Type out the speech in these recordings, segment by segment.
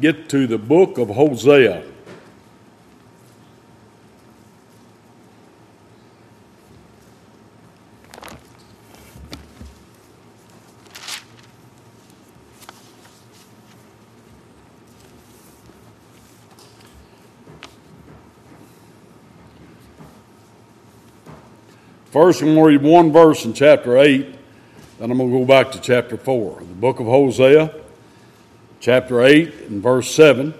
get to the book of Hosea. First, I'm going to read one verse in chapter 8, then I'm going to go back to chapter 4. The book of Hosea, chapter 8, and verse 7.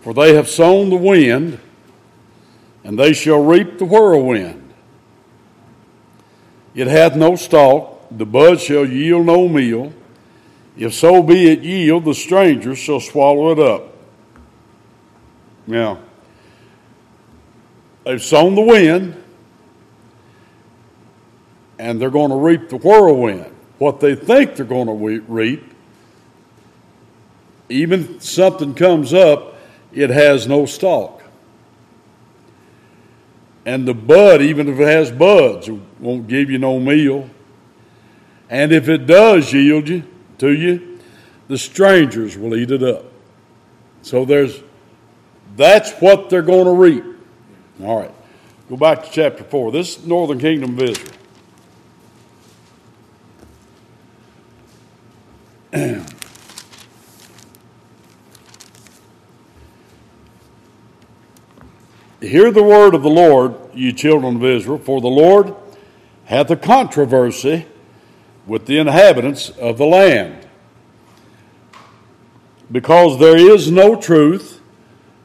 For they have sown the wind, and they shall reap the whirlwind. It hath no stalk, the bud shall yield no meal. If so be it yield, the stranger shall swallow it up. Now, they've sown the wind, and they're going to reap the whirlwind. What they think they're going to reap, even something comes up, it has no stalk. And the bud, even if it has buds, won't give you no meal. And if it does yield you to you, the strangers will eat it up. So there's that's what they're going to reap. All right. Go back to chapter 4. This northern kingdom of Hear the word of the Lord, ye children of Israel, for the Lord hath a controversy with the inhabitants of the land. Because there is no truth,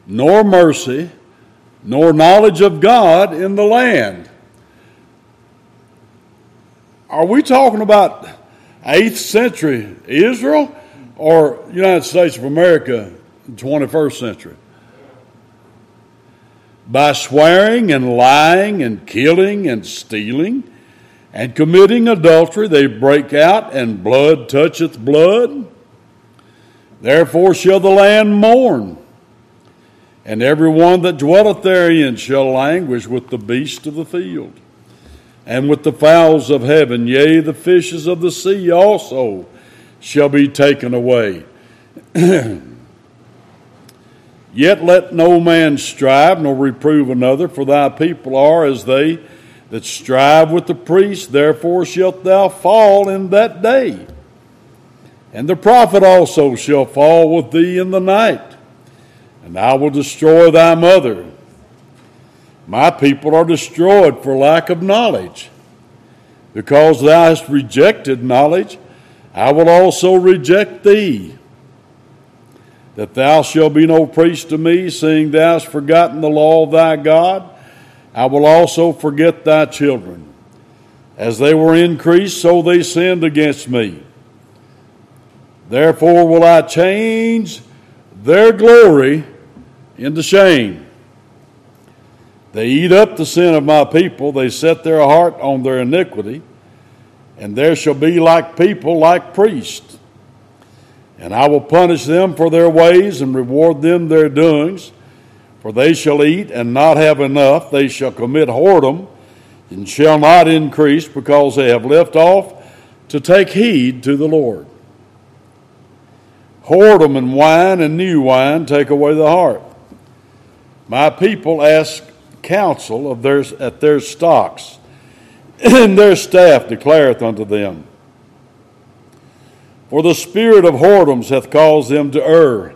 nor mercy, nor knowledge of God in the land. Are we talking about 8th century Israel or United States of America 21st century? By swearing and lying and killing and stealing and committing adultery, they break out, and blood toucheth blood. Therefore shall the land mourn, and every one that dwelleth therein shall languish with the beasts of the field and with the fowls of heaven, yea, the fishes of the sea also shall be taken away. Yet let no man strive nor reprove another, for thy people are as they that strive with the priest, therefore shalt thou fall in that day. And the prophet also shall fall with thee in the night, and I will destroy thy mother my people are destroyed for lack of knowledge. Because thou hast rejected knowledge, I will also reject thee. That thou shalt be no priest to me, seeing thou hast forgotten the law of thy God, I will also forget thy children. As they were increased, so they sinned against me. Therefore will I change their glory into shame they eat up the sin of my people, they set their heart on their iniquity, and there shall be like people, like priests. And I will punish them for their ways and reward them their doings. For they shall eat and not have enough. They shall commit whoredom and shall not increase because they have left off to take heed to the Lord. Whoredom and wine and new wine take away the heart. My people ask counsel of theirs at their stocks, and their staff declareth unto them. For the spirit of whoredoms hath caused them to err,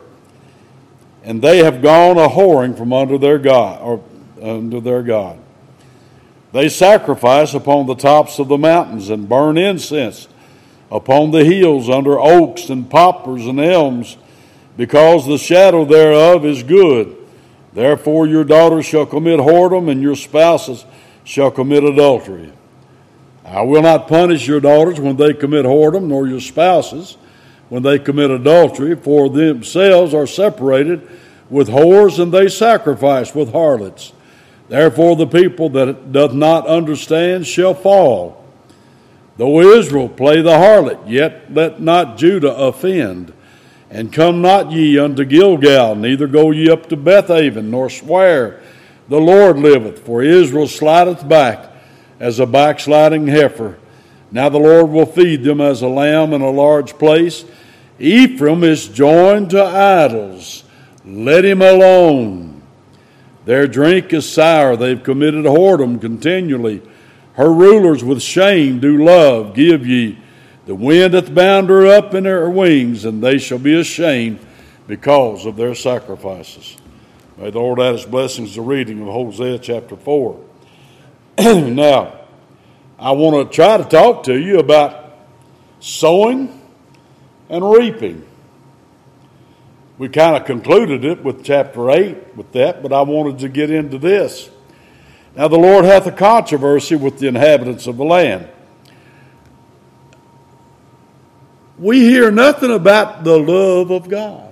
and they have gone a whoring from under their God, or under their God. They sacrifice upon the tops of the mountains and burn incense upon the hills under oaks and poplars and elms, because the shadow thereof is good Therefore, your daughters shall commit whoredom, and your spouses shall commit adultery. I will not punish your daughters when they commit whoredom, nor your spouses when they commit adultery, for themselves are separated with whores, and they sacrifice with harlots. Therefore, the people that doth not understand shall fall. Though Israel play the harlot, yet let not Judah offend. And come not ye unto Gilgal, neither go ye up to Bethaven, nor swear, The Lord liveth, for Israel slideth back as a backsliding heifer. Now the Lord will feed them as a lamb in a large place, Ephraim is joined to idols. Let him alone. Their drink is sour. They've committed whoredom continually. Her rulers with shame do love. Give ye. The wind hath bound her up in her wings, and they shall be ashamed because of their sacrifices. May the Lord add his blessings to the reading of Hosea chapter 4. now, I want to try to talk to you about sowing and reaping. We kind of concluded it with chapter 8 with that, but I wanted to get into this. Now, the Lord hath a controversy with the inhabitants of the land. We hear nothing about the love of God.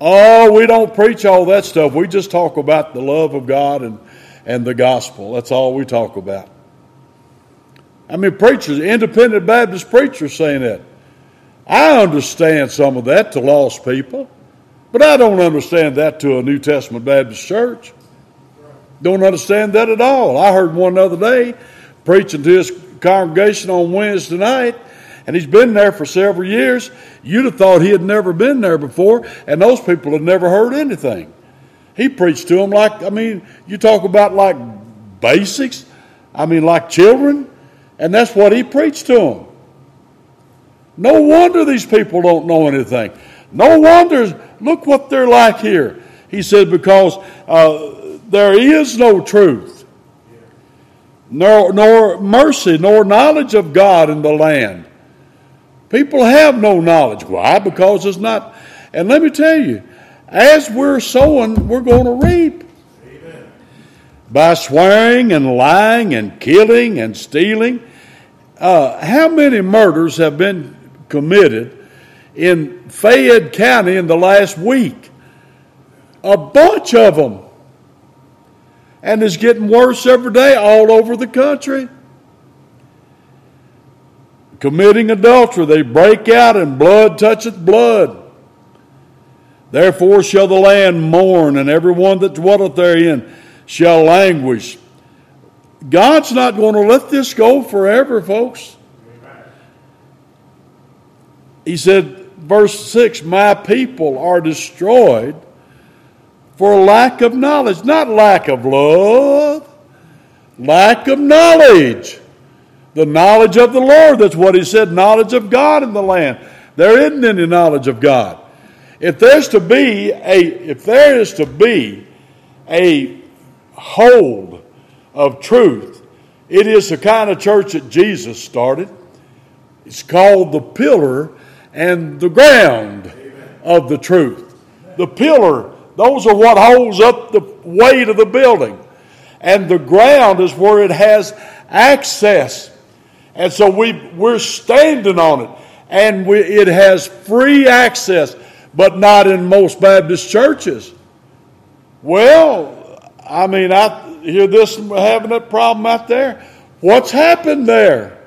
Oh, we don't preach all that stuff. We just talk about the love of God and, and the gospel. That's all we talk about. I mean, preachers, independent Baptist preachers saying that. I understand some of that to lost people, but I don't understand that to a New Testament Baptist church. Don't understand that at all. I heard one the other day preaching to his congregation on Wednesday night, and he's been there for several years. You'd have thought he had never been there before, and those people had never heard anything. He preached to them like, I mean, you talk about like basics, I mean, like children. And that's what he preached to them. No wonder these people don't know anything. No wonder, look what they're like here. He said, because uh, there is no truth, nor, nor mercy, nor knowledge of God in the land. People have no knowledge. Why? Because it's not. And let me tell you, as we're sowing, we're going to reap by swearing and lying and killing and stealing. Uh, how many murders have been committed in Fayette County in the last week? A bunch of them. And it's getting worse every day all over the country. Committing adultery, they break out and blood toucheth blood. Therefore shall the land mourn, and every one that dwelleth therein shall languish. God's not going to let this go forever, folks. He said, verse 6 My people are destroyed for lack of knowledge, not lack of love, lack of knowledge. The knowledge of the Lord, that's what he said, knowledge of God in the land. There isn't any knowledge of God. If there's to be a if there is to be a hold of truth, it is the kind of church that Jesus started. It's called the pillar and the ground of the truth. The pillar, those are what holds up the weight of the building. And the ground is where it has access. And so we, we're standing on it. And we, it has free access but not in most Baptist churches. Well, I mean, I hear this having that problem out there. What's happened there?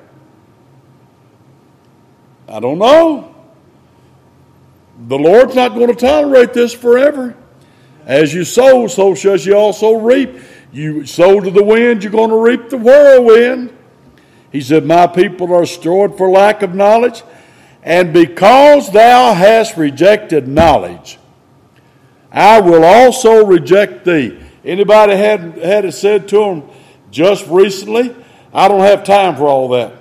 I don't know. The Lord's not going to tolerate this forever. As you sow, so shall you also reap. You sow to the wind, you're going to reap the whirlwind. He said, My people are destroyed for lack of knowledge. And because thou hast rejected knowledge, I will also reject thee. Anybody had, had it said to them just recently? I don't have time for all that.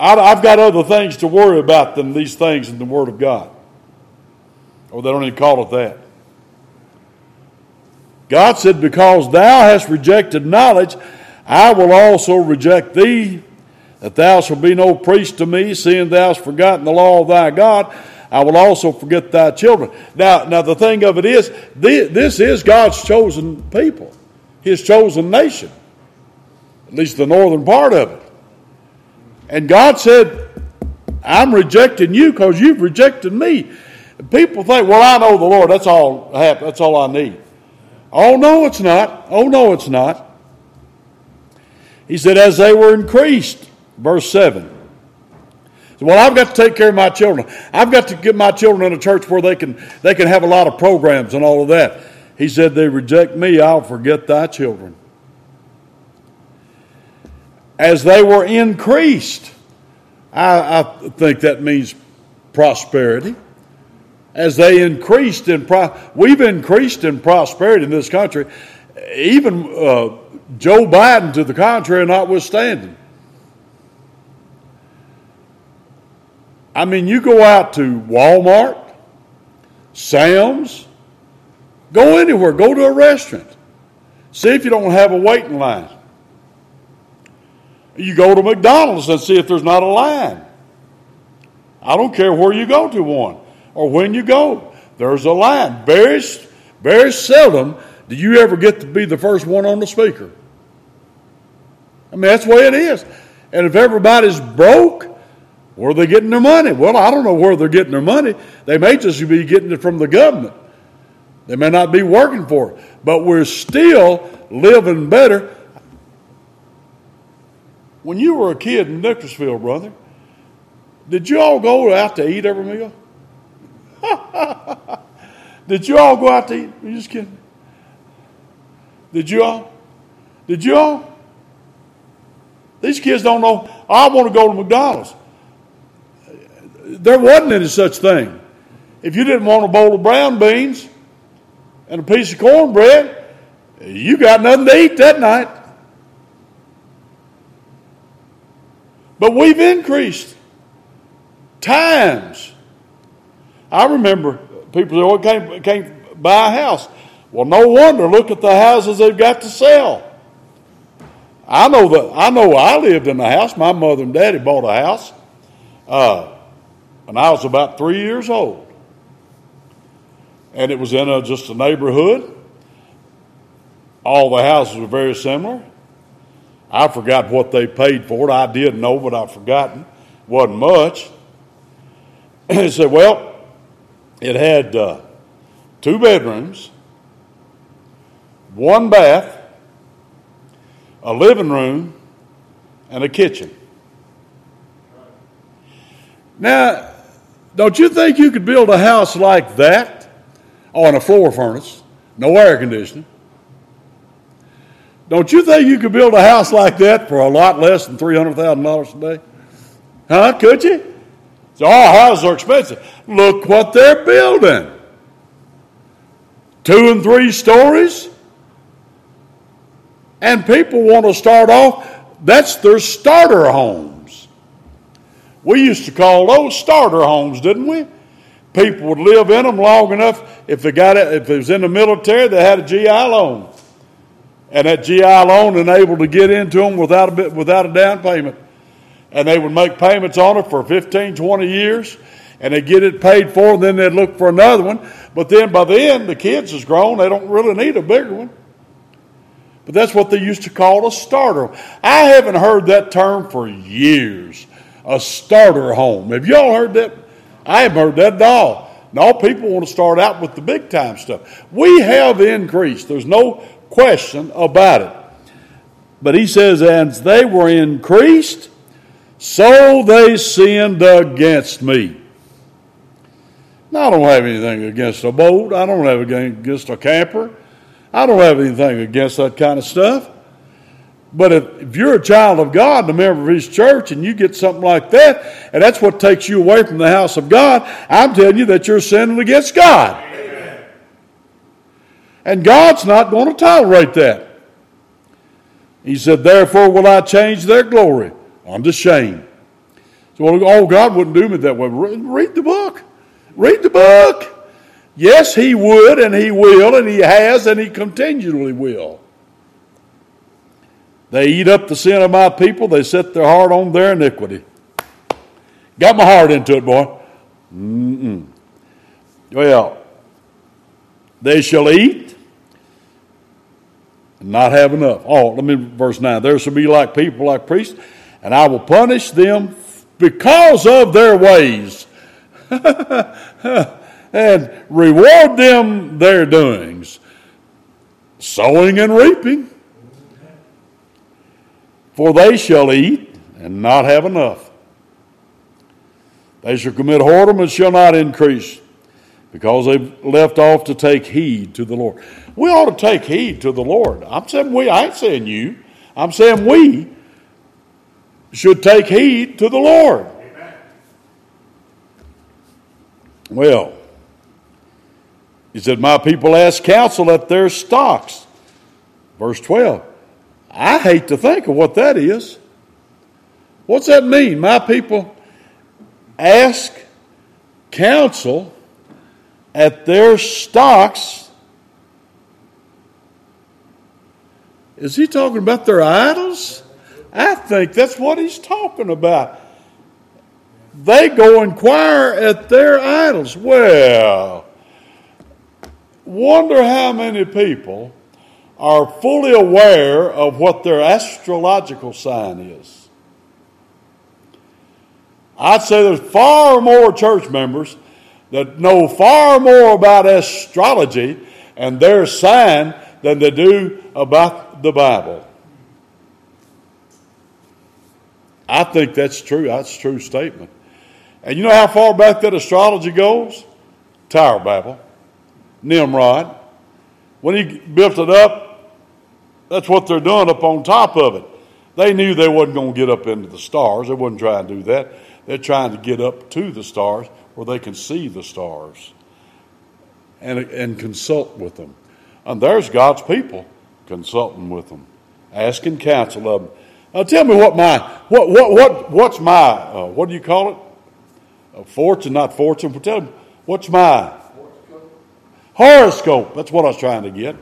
I, I've got other things to worry about than these things in the Word of God. Or they don't even call it that. God said, Because thou hast rejected knowledge, I will also reject thee, that thou shalt be no priest to me, seeing thou hast forgotten the law of thy God. I will also forget thy children. Now, now the thing of it is, this is God's chosen people, His chosen nation, at least the northern part of it. And God said, I'm rejecting you because you've rejected me. People think, well, I know the Lord. That's all. That's all I need. Oh no, it's not. Oh no, it's not. He said, as they were increased, verse 7. Well, I've got to take care of my children. I've got to get my children in a church where they can, they can have a lot of programs and all of that. He said, They reject me, I'll forget thy children. as they were increased. I, I think that means prosperity. As they increased in, pro- we've increased in prosperity in this country, even uh, Joe Biden to the contrary notwithstanding. I mean, you go out to Walmart, Sam's, go anywhere, go to a restaurant. See if you don't have a waiting line. You go to McDonald's and see if there's not a line. I don't care where you go to one or when you go. There's a line. Very, very seldom do you ever get to be the first one on the speaker. I mean, that's the way it is. And if everybody's broke, where are they getting their money? Well, I don't know where they're getting their money. They may just be getting it from the government. They may not be working for it. But we're still living better. When you were a kid in Nicholasville, brother, did you all go out to eat every meal? Did you all go out to eat? You just kidding? Did you all? Did you all? These kids don't know. I want to go to McDonald's. There wasn't any such thing. If you didn't want a bowl of brown beans and a piece of cornbread, you got nothing to eat that night. But we've increased times. I remember people say, well, can't, can't buy a house. Well, no wonder. Look at the houses they've got to sell. I know that. I know I lived in a house. My mother and daddy bought a house uh, when I was about three years old, and it was in a, just a neighborhood. All the houses were very similar. I forgot what they paid for it. I did know, but I've forgotten. wasn't much. he said, well, it had uh, two bedrooms, one bath, a living room, and a kitchen. Now, don't you think you could build a house like that on a floor furnace, no air conditioning? Don't you think you could build a house like that for a lot less than $300,000 a day? Huh? Could you? So oh, all houses are expensive. Look what they're building. Two and three stories. And people want to start off, that's their starter homes. We used to call those starter homes, didn't we? People would live in them long enough. If they got it, if it was in the military, they had a GI loan, and that GI loan enabled to get into them without a bit, without a down payment and they would make payments on it for 15, 20 years, and they get it paid for, and then they'd look for another one. But then by then, the kids is grown, they don't really need a bigger one. But that's what they used to call a starter. I haven't heard that term for years. A starter home. Have y'all heard that? I haven't heard that at all. No, people want to start out with the big time stuff. We have increased. There's no question about it. But he says, as they were increased, so they sinned against me. Now, I don't have anything against a boat. I don't have anything against a camper. I don't have anything against that kind of stuff. But if, if you're a child of God and a member of His church and you get something like that, and that's what takes you away from the house of God, I'm telling you that you're sinning against God. And God's not going to tolerate that. He said, Therefore will I change their glory unto shame. So, oh, God wouldn't do me that way. Read the book. Read the book. Yes, He would, and He will, and He has, and He continually will. They eat up the sin of my people, they set their heart on their iniquity. Got my heart into it, boy. Mm-mm. Well, they shall eat and not have enough. Oh, let me verse 9. There shall be like people, like priests and I will punish them because of their ways and reward them their doings, sowing and reaping. For they shall eat and not have enough. They shall commit whoredom and shall not increase because they've left off to take heed to the Lord. We ought to take heed to the Lord. I'm saying we, I ain't saying you. I'm saying we should take heed to the Lord. Well, he said, My people ask counsel at their stocks. Verse 12. I hate to think of what that is. What's that mean? My people ask counsel at their stocks. Is he talking about their idols? I think that's what he's talking about. They go inquire at their idols. Well, wonder how many people are fully aware of what their astrological sign is. I'd say there's far more church members that know far more about astrology and their sign than they do about the Bible. I think that's true. That's a true statement. And you know how far back that astrology goes? Tower Babel, Nimrod. When he built it up, that's what they're doing up on top of it. They knew they wasn't going to get up into the stars. They wouldn't try and do that. They're trying to get up to the stars where they can see the stars and, and consult with them. And there's God's people consulting with them, asking counsel of them. Now tell me what my what what what what's my uh, what do you call it? A fortune, not fortune. Tell me what's my horoscope. That's what I was trying to get.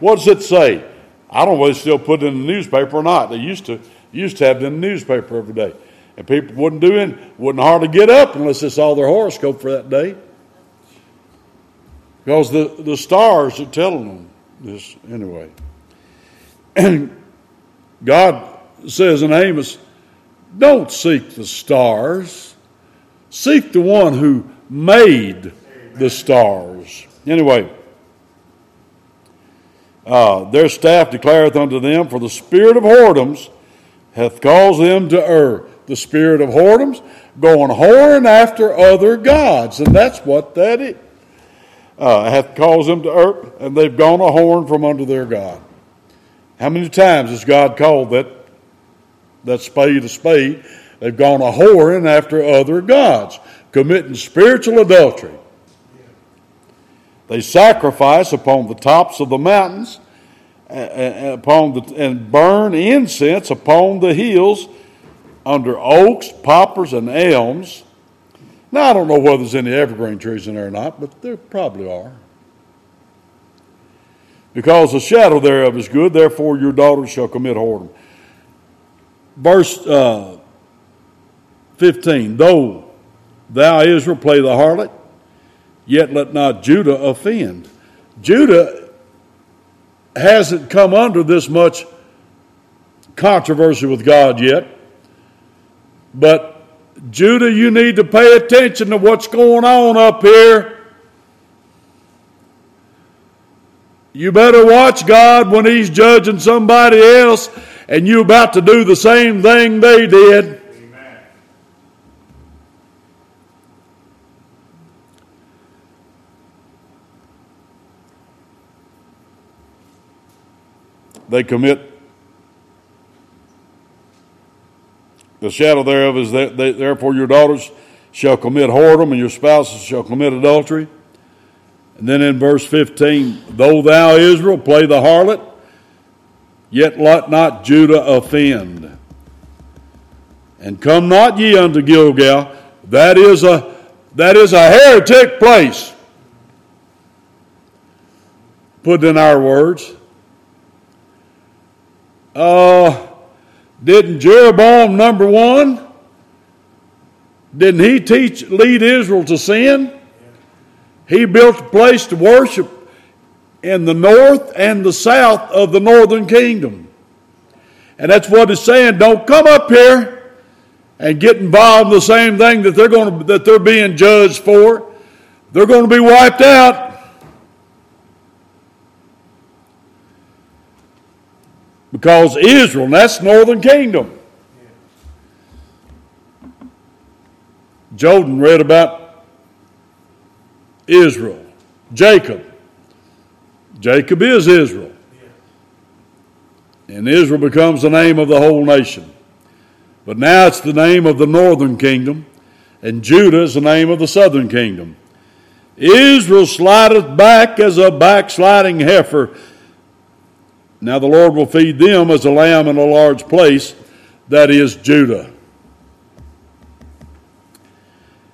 What does it say? I don't know whether they still put it in the newspaper or not. They used to used to have it in the newspaper every day, and people wouldn't do it, wouldn't hardly get up unless they saw their horoscope for that day, because the the stars are telling them this anyway. And God says in Amos, don't seek the stars, seek the one who made the stars. Anyway, uh, their staff declareth unto them, For the spirit of whoredoms hath caused them to err. The spirit of whoredoms, going whoring after other gods. And that's what that is. Uh, hath caused them to err, and they've gone a horn from under their God. How many times has God called that that spade a spade. They've gone a whoring after other gods, committing spiritual adultery. They sacrifice upon the tops of the mountains upon the, and burn incense upon the hills under oaks, poplars, and elms. Now, I don't know whether there's any evergreen trees in there or not, but there probably are. Because the shadow thereof is good, therefore your daughters shall commit whoredom verse uh, 15 Though thou, Israel, play the harlot, yet let not Judah offend. Judah hasn't come under this much controversy with God yet, but Judah, you need to pay attention to what's going on up here. You better watch God when He's judging somebody else and you're about to do the same thing they did. They commit the shadow thereof is that they, therefore your daughters shall commit whoredom and your spouses shall commit adultery. And then in verse 15, though thou Israel play the harlot, Yet let not Judah offend. And come not ye unto Gilgal. That is a that is a heretic place. Put in our words. Uh, didn't Jeroboam number one? Didn't he teach lead Israel to sin? He built a place to worship in the north and the south of the northern kingdom. And that's what it's saying. Don't come up here and get involved in the same thing that they're going to, that they're being judged for. They're going to be wiped out. Because Israel, that's northern kingdom. Jordan read about Israel, Jacob. Jacob is Israel. And Israel becomes the name of the whole nation. but now it's the name of the northern kingdom, and Judah is the name of the southern kingdom. Israel slideth back as a backsliding heifer. Now the Lord will feed them as a lamb in a large place, that is Judah.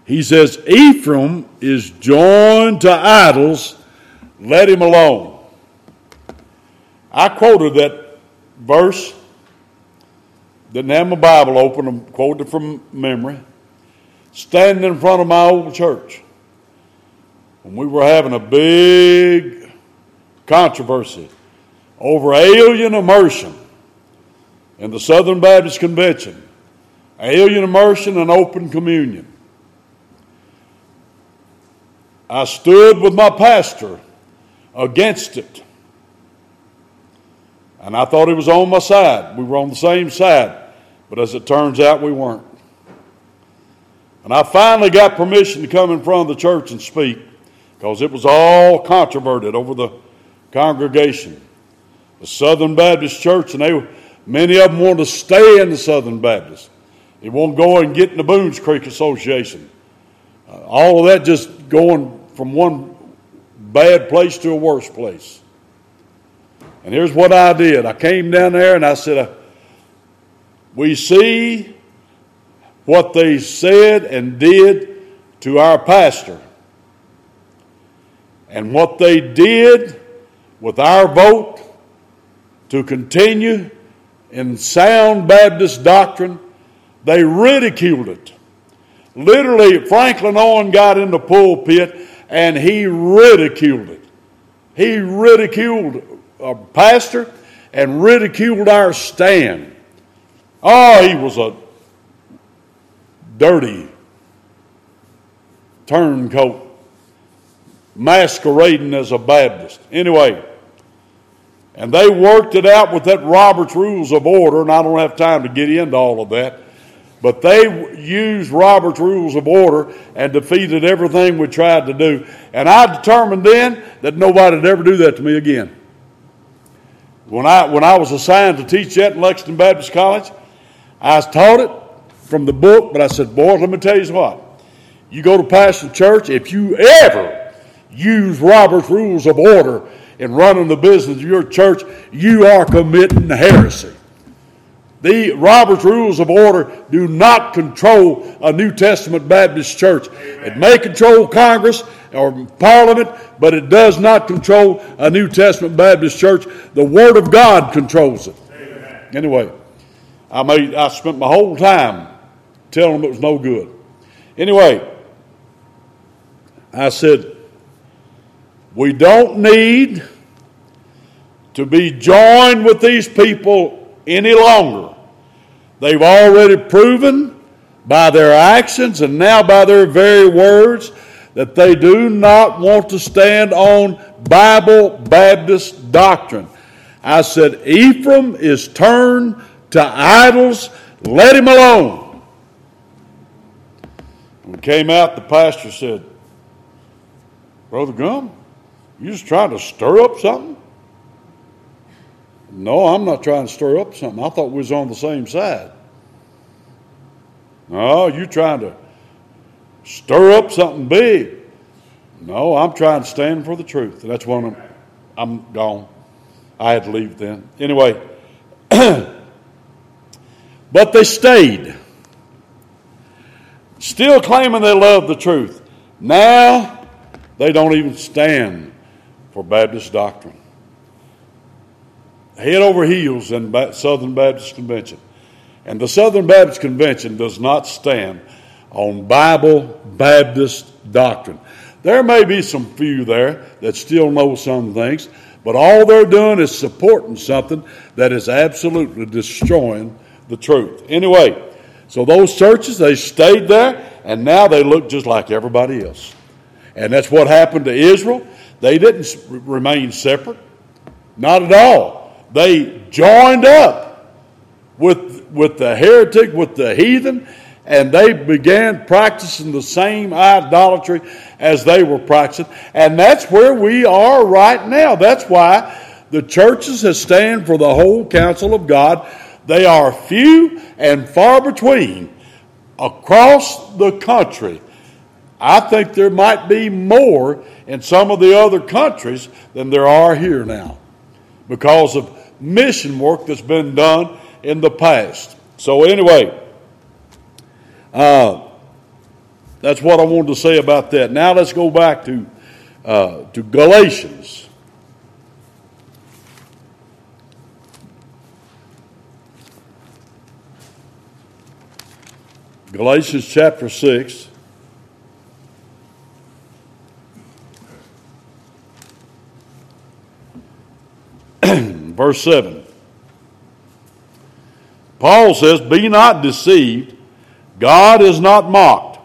He says, Ephraim is joined to idols, let him alone. I quoted that verse, didn't have my Bible open, I quoted from memory, standing in front of my old church. When we were having a big controversy over alien immersion in the Southern Baptist Convention, alien immersion and open communion. I stood with my pastor against it. And I thought he was on my side. We were on the same side. But as it turns out, we weren't. And I finally got permission to come in front of the church and speak because it was all controverted over the congregation. The Southern Baptist Church, and they, many of them wanted to stay in the Southern Baptist. They won't go and get in the Boones Creek Association. Uh, all of that just going from one bad place to a worse place. And here's what I did I came down there and I said, uh, We see what they said and did to our pastor. And what they did with our vote to continue in sound Baptist doctrine, they ridiculed it. Literally, Franklin Owen got in the pulpit and he ridiculed it. He ridiculed a pastor and ridiculed our stand. Oh, he was a dirty turncoat masquerading as a Baptist. Anyway, and they worked it out with that Robert's Rules of Order, and I don't have time to get into all of that. But they used Robert's Rules of Order and defeated everything we tried to do. And I determined then that nobody would ever do that to me again. When I, when I was assigned to teach that in Lexington Baptist College, I taught it from the book, but I said, boys, let me tell you what. You go to Pastor Church, if you ever use Robert's Rules of Order in running the business of your church, you are committing heresy. The Robert's Rules of Order do not control a New Testament Baptist church. It may control Congress or Parliament, but it does not control a New Testament Baptist church. The Word of God controls it. Anyway, I made I spent my whole time telling them it was no good. Anyway, I said, we don't need to be joined with these people any longer. They've already proven by their actions and now by their very words that they do not want to stand on Bible Baptist doctrine. I said, Ephraim is turned to idols, let him alone. When we came out, the pastor said, Brother Gum, you just trying to stir up something? No, I'm not trying to stir up something. I thought we was on the same side. No, you trying to stir up something big. No, I'm trying to stand for the truth. That's one I'm, I'm gone. I had to leave then. Anyway, but they stayed. Still claiming they love the truth. Now they don't even stand for Baptist doctrine. Head over heels in Southern Baptist Convention. And the Southern Baptist Convention does not stand on Bible Baptist doctrine. There may be some few there that still know some things, but all they're doing is supporting something that is absolutely destroying the truth. Anyway, so those churches, they stayed there, and now they look just like everybody else. And that's what happened to Israel. They didn't remain separate, not at all. They joined up with with the heretic, with the heathen, and they began practicing the same idolatry as they were practicing. And that's where we are right now. That's why the churches that stand for the whole counsel of God, they are few and far between across the country. I think there might be more in some of the other countries than there are here now because of mission work that's been done in the past. So, anyway, uh, that's what I wanted to say about that. Now, let's go back to, uh, to Galatians. Galatians chapter 6. Verse 7. Paul says, Be not deceived, God is not mocked.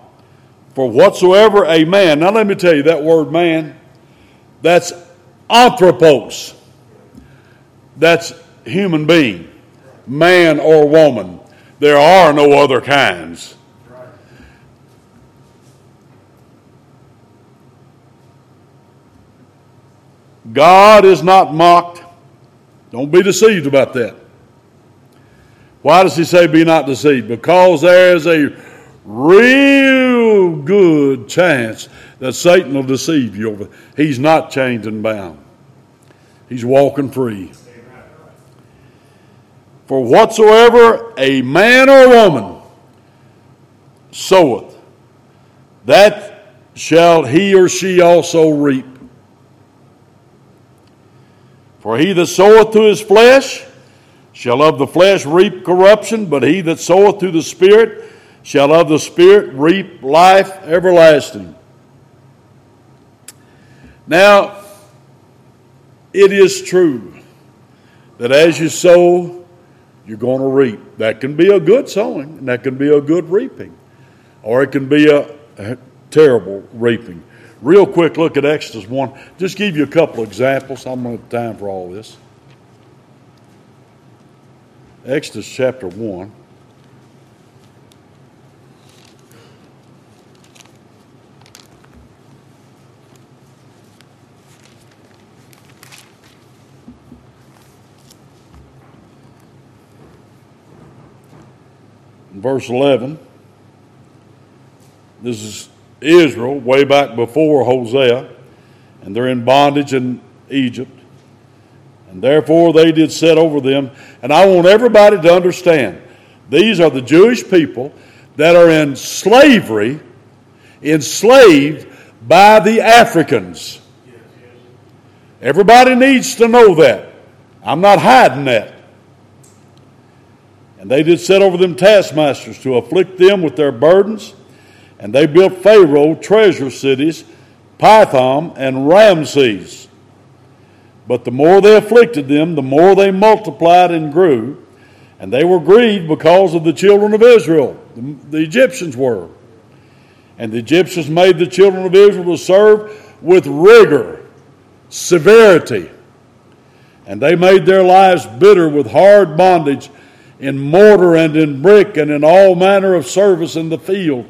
For whatsoever a man, now let me tell you that word man, that's anthropos. That's human being, man or woman. There are no other kinds. God is not mocked. Don't be deceived about that. Why does he say be not deceived? Because there is a real good chance that Satan will deceive you. He's not chained and bound. He's walking free. For whatsoever a man or woman soweth, that shall he or she also reap. For he that soweth to his flesh shall of the flesh reap corruption, but he that soweth to the Spirit shall of the Spirit reap life everlasting. Now, it is true that as you sow, you're going to reap. That can be a good sowing, and that can be a good reaping, or it can be a, terrible reaping. Real quick look at Exodus 1. Just give you a couple examples. I'm going to have time for all this. Exodus chapter 1. verse 11. This is Israel way back before Hosea, and they're in bondage in Egypt. And therefore they did set over them. And I want everybody to understand these are the Jewish people that are in slavery, enslaved by the Africans. Everybody needs to know that. I'm not hiding that. And they did set over them taskmasters to afflict them with their burdens and they built Pharaoh treasure cities, Pithom and Ramses. But the more they afflicted them, the more they multiplied and grew. And they were grieved because of the children of Israel. The Egyptians were. And the Egyptians made the children of Israel to serve with rigor, severity. And they made their lives bitter with hard bondage in mortar and in brick and in all manner of service in the field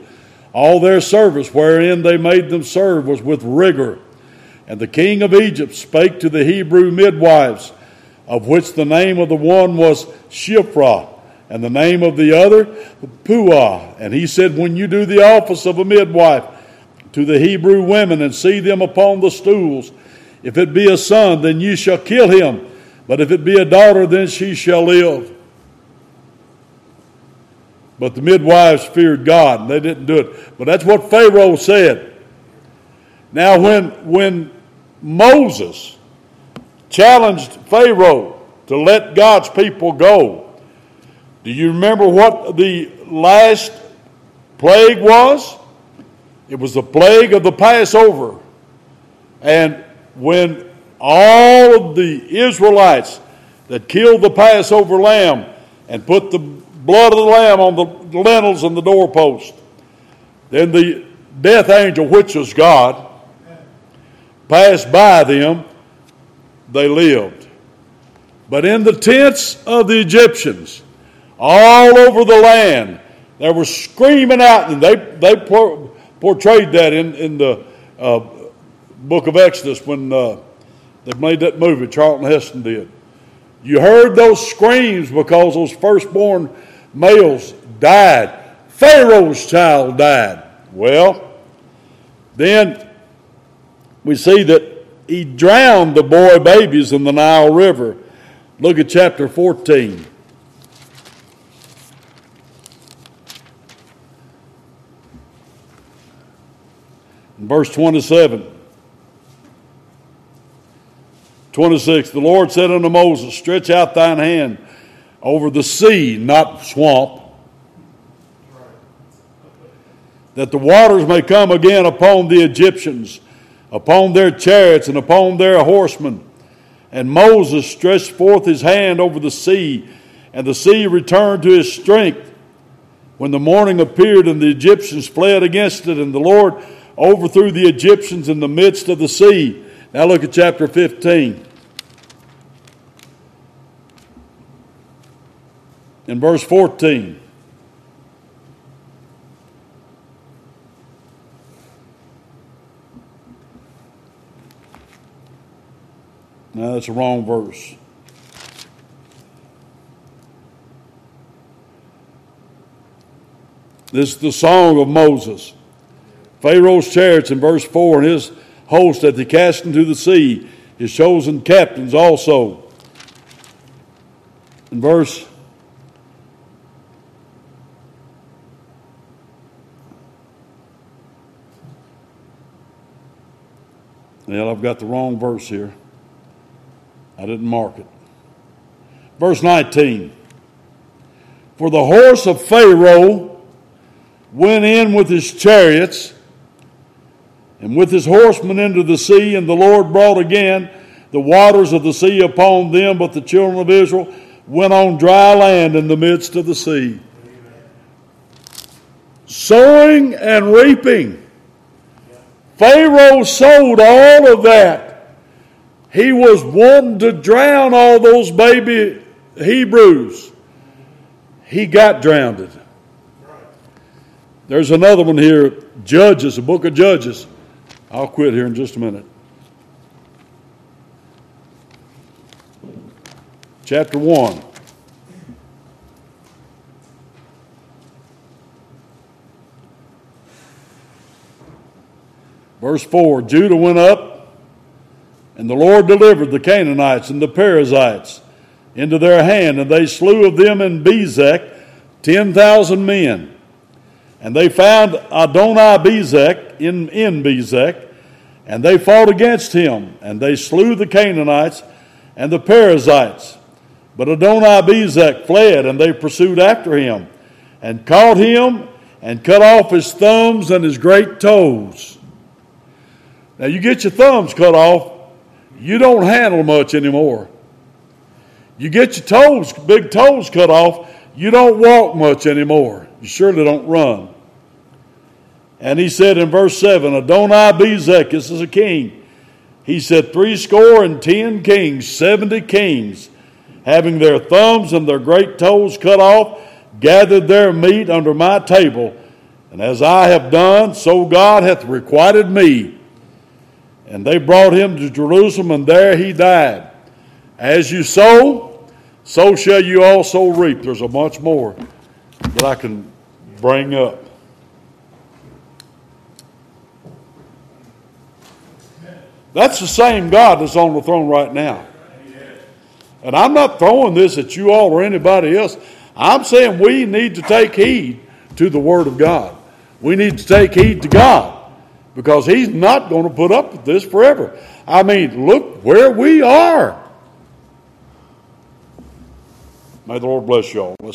all their service wherein they made them serve was with rigor. And the king of Egypt spake to the Hebrew midwives, of which the name of the one was Shiphrah, and the name of the other Puah. And he said, When you do the office of a midwife to the Hebrew women and see them upon the stools, if it be a son, then you shall kill him. But if it be a daughter, then she shall live. But the midwives feared God and they didn't do it. But that's what Pharaoh said. Now, when, when Moses challenged Pharaoh to let God's people go, do you remember what the last plague was? It was the plague of the Passover. And when all of the Israelites that killed the Passover lamb and put the blood of the Lamb on the lintels and the doorpost. Then the death angel, which was God, passed by them. They lived. But in the tents of the Egyptians, all over the land, they were screaming out, and they, they portrayed that in, in the uh, book of Exodus when uh, they made that movie, Charlton Heston did. You heard those screams because those firstborn males died. Pharaoh's child died. Well, then we see that he drowned the boy babies in the Nile River. Look at chapter 14. Verse 27. 26. The Lord said unto Moses, Stretch out thine hand over the sea, not swamp, that the waters may come again upon the Egyptians, upon their chariots, and upon their horsemen. And Moses stretched forth his hand over the sea, and the sea returned to his strength. When the morning appeared, and the Egyptians fled against it, and the Lord overthrew the Egyptians in the midst of the sea. Now look at chapter 15. In verse 14. Now that's a wrong verse. This is the song of Moses. Pharaoh's chariots in verse 4 and his host that they cast into the sea, his chosen captains also. In verse Well, I've got the wrong verse here. I didn't mark it. Verse 19. For the horse of Pharaoh went in with his chariots and with his horsemen into the sea, and the Lord brought again the waters of the sea upon them, but the children of Israel went on dry land in the midst of the sea. Sowing and reaping. Pharaoh sold all of that. He was wanting to drown all those baby Hebrews. He got drowned. There's another one here, Judges, the book of Judges. I'll quit here in just a minute. Chapter 1. Verse 4 Judah went up, and the Lord delivered the Canaanites and the Perizzites into their hand, and they slew of them in Bezek ten thousand men. And they found Adonai Bezek in, in Bezek, and they fought against him, and they slew the Canaanites and the Perizzites. But Adonai Bezek fled, and they pursued after him, and caught him, and cut off his thumbs and his great toes. Now, you get your thumbs cut off, you don't handle much anymore. You get your toes, big toes cut off, you don't walk much anymore. You surely don't run. And he said in verse 7 Adonai Bezek, this is a king. He said, Three score and ten kings, seventy kings, having their thumbs and their great toes cut off, gathered their meat under my table. And as I have done, so God hath requited me. And they brought him to Jerusalem, and there he died. As you sow, so shall you also reap. There's a much more that I can bring up. That's the same God that's on the throne right now. And I'm not throwing this at you all or anybody else. I'm saying we need to take heed to the Word of God. We need to take heed to God because He's not going to put up with this forever. I mean, look where we are. May the Lord bless you all. Let's